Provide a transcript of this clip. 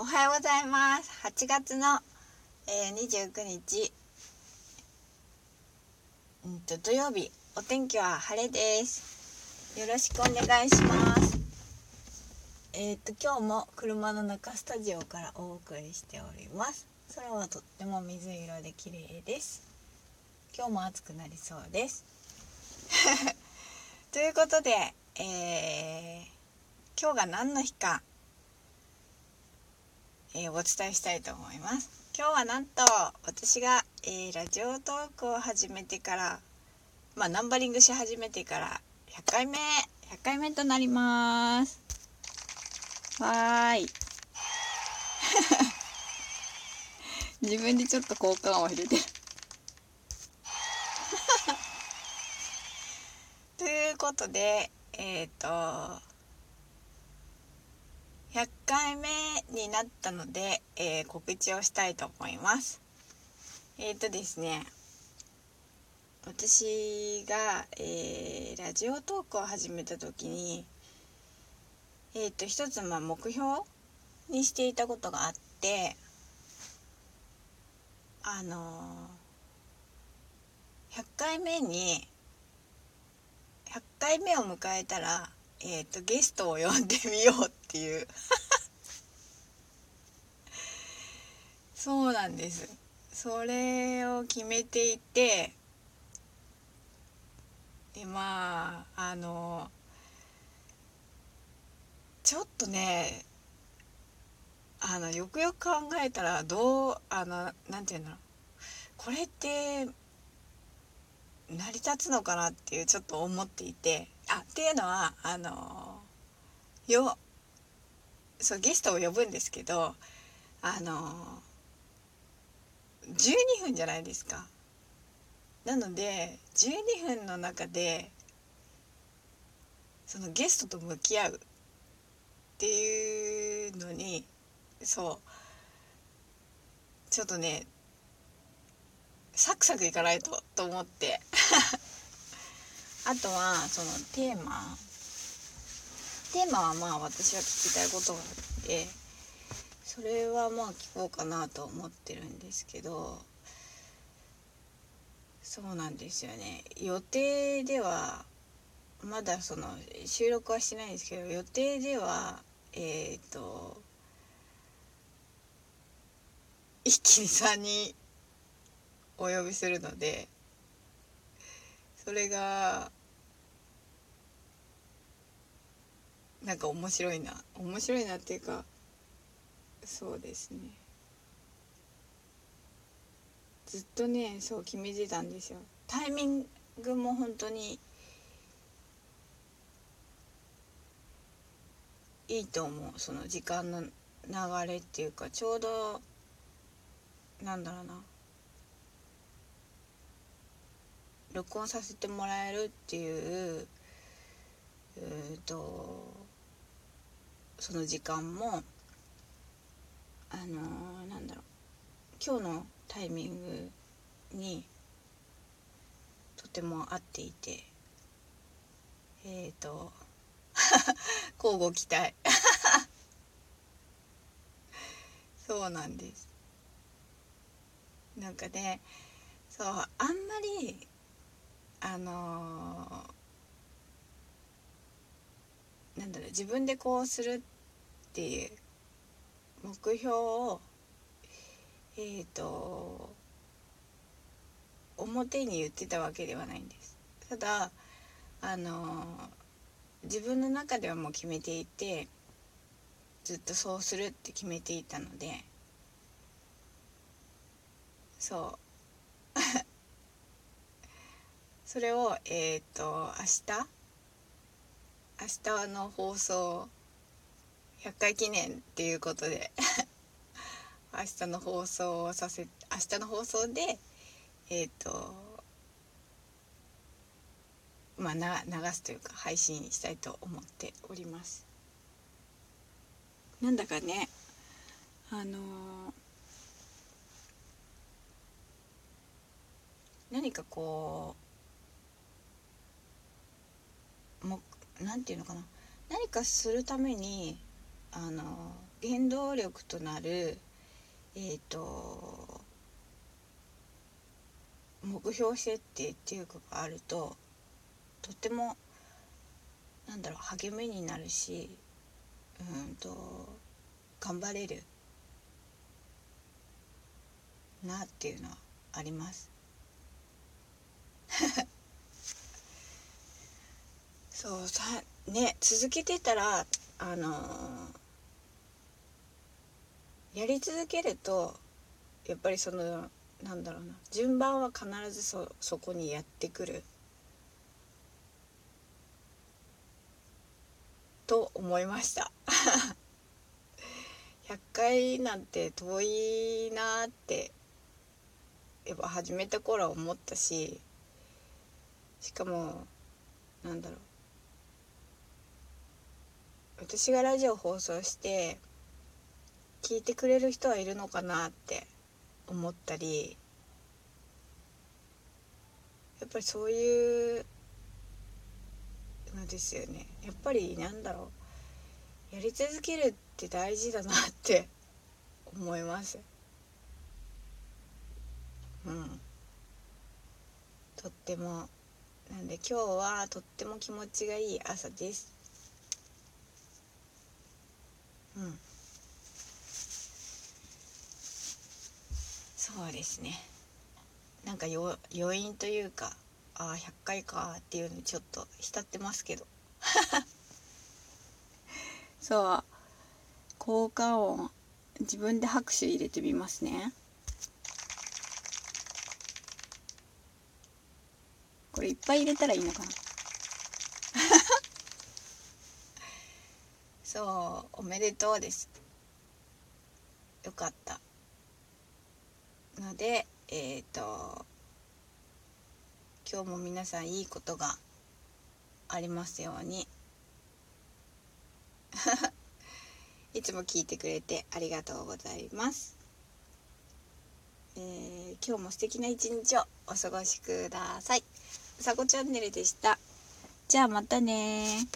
おはようございます。8月の、えー、29日うんと土曜日。お天気は晴れです。よろしくお願いします。えっ、と今日も車の中スタジオからお送りしております。空はとっても水色で綺麗です。今日も暑くなりそうです。ということで、えー、今日が何の日かえー、お伝えしたいと思います。今日はなんと私が、えー、ラジオトークを始めてからまあナンバリングし始めてから100回目100回目となります。わーい。自分でちょっと交換を入れて。ということでえっ、ー、と回目になったので、えー、告知をしたいと思います。えっ、ー、とですね、私が、えー、ラジオトークを始めた時に、えっ、と、一つ、まあ、目標にしていたことがあって、あの100回目に、100回目を迎えたら、えっ、ー、とゲストを呼んでみようっていうそうなんです。それを決めていてでまああのちょっとねあのよくよく考えたらどうあのなんて言うんだろう。これって成り立つのかなっていうちょっと思っていて。あっていうのはあのよそうゲストを呼ぶんですけどあの12分じゃないですか。なので12分の中でそのゲストと向き合う。っていうのにそう。ちょっとねサクサクいかないとと思って。あとはそのテーマ。テーマはまあ私は聞きたいことがあってそれはまあ聞こうかなと思ってるんですけどそうなんですよね。予定ではまだその収録はしてないんですけど予定ではえっ、ー、と一気に3人お呼びするのでそれがなんか面白いな。面白いなっていうかそうですね。ずっとねそう決めてたんですよ。タイミングも本当にいいと思う。その時間の流れっていうかちょうどなんだろうな。録音させてもらえるっていううとその時間もあのー、なんだろう。今日のタイミングにとても合っていてえっ、ー、と交互期待。そうなんです。なんかねそうあんまりあのー、なんだろう自分でこうするっていう目標をえっ、ー、と表に言ってたわけではないんです。ただあの自分の中ではもう決めていてずっとそうするって決めていたのでそう それをえっ、ー、と明日明日の放送100回記念っていうことで 明日の放送をさせ明日の放送でえっ、ー、とまあな流すというか配信したいと思っております。なんだかねあのー、何かこうもなんていうのかな。何かするためにあの原動力となるえっ、ー、と目標設定っていうかがあるととってもなんだろう励みになるしうんと頑張れるなっていうのはあります。そうさね続けてたらあのー、やり続けるとやっぱりそのなんだろうな順番は必ずそそこにやってくる。と思いました。100回なんて遠いなってやっぱ始めた頃は思ったししかもなんだろう。私がラジオ放送して聞いてくれる人はいるのかなって思ったりやっぱりそういうのですよね。やっぱりなんだろう。やり続けるって大事だなって思います。うん。とっても。なんで今日はとっても気持ちがいい朝です。うん。そうですね。なんか余韻というかああ100回かっていうのにちょっと浸ってますけど。そう。効果音自分で拍手入れてみますね。これいっぱい入れたらいいのかな。そうおめでとうです。よかったのでえっ、ー、と今日も皆さんいいことがありますように。いつも聞いてくれてありがとうございます、えー、今日も素敵な一日をお過ごしください。さこチャンネルでした。じゃあまたね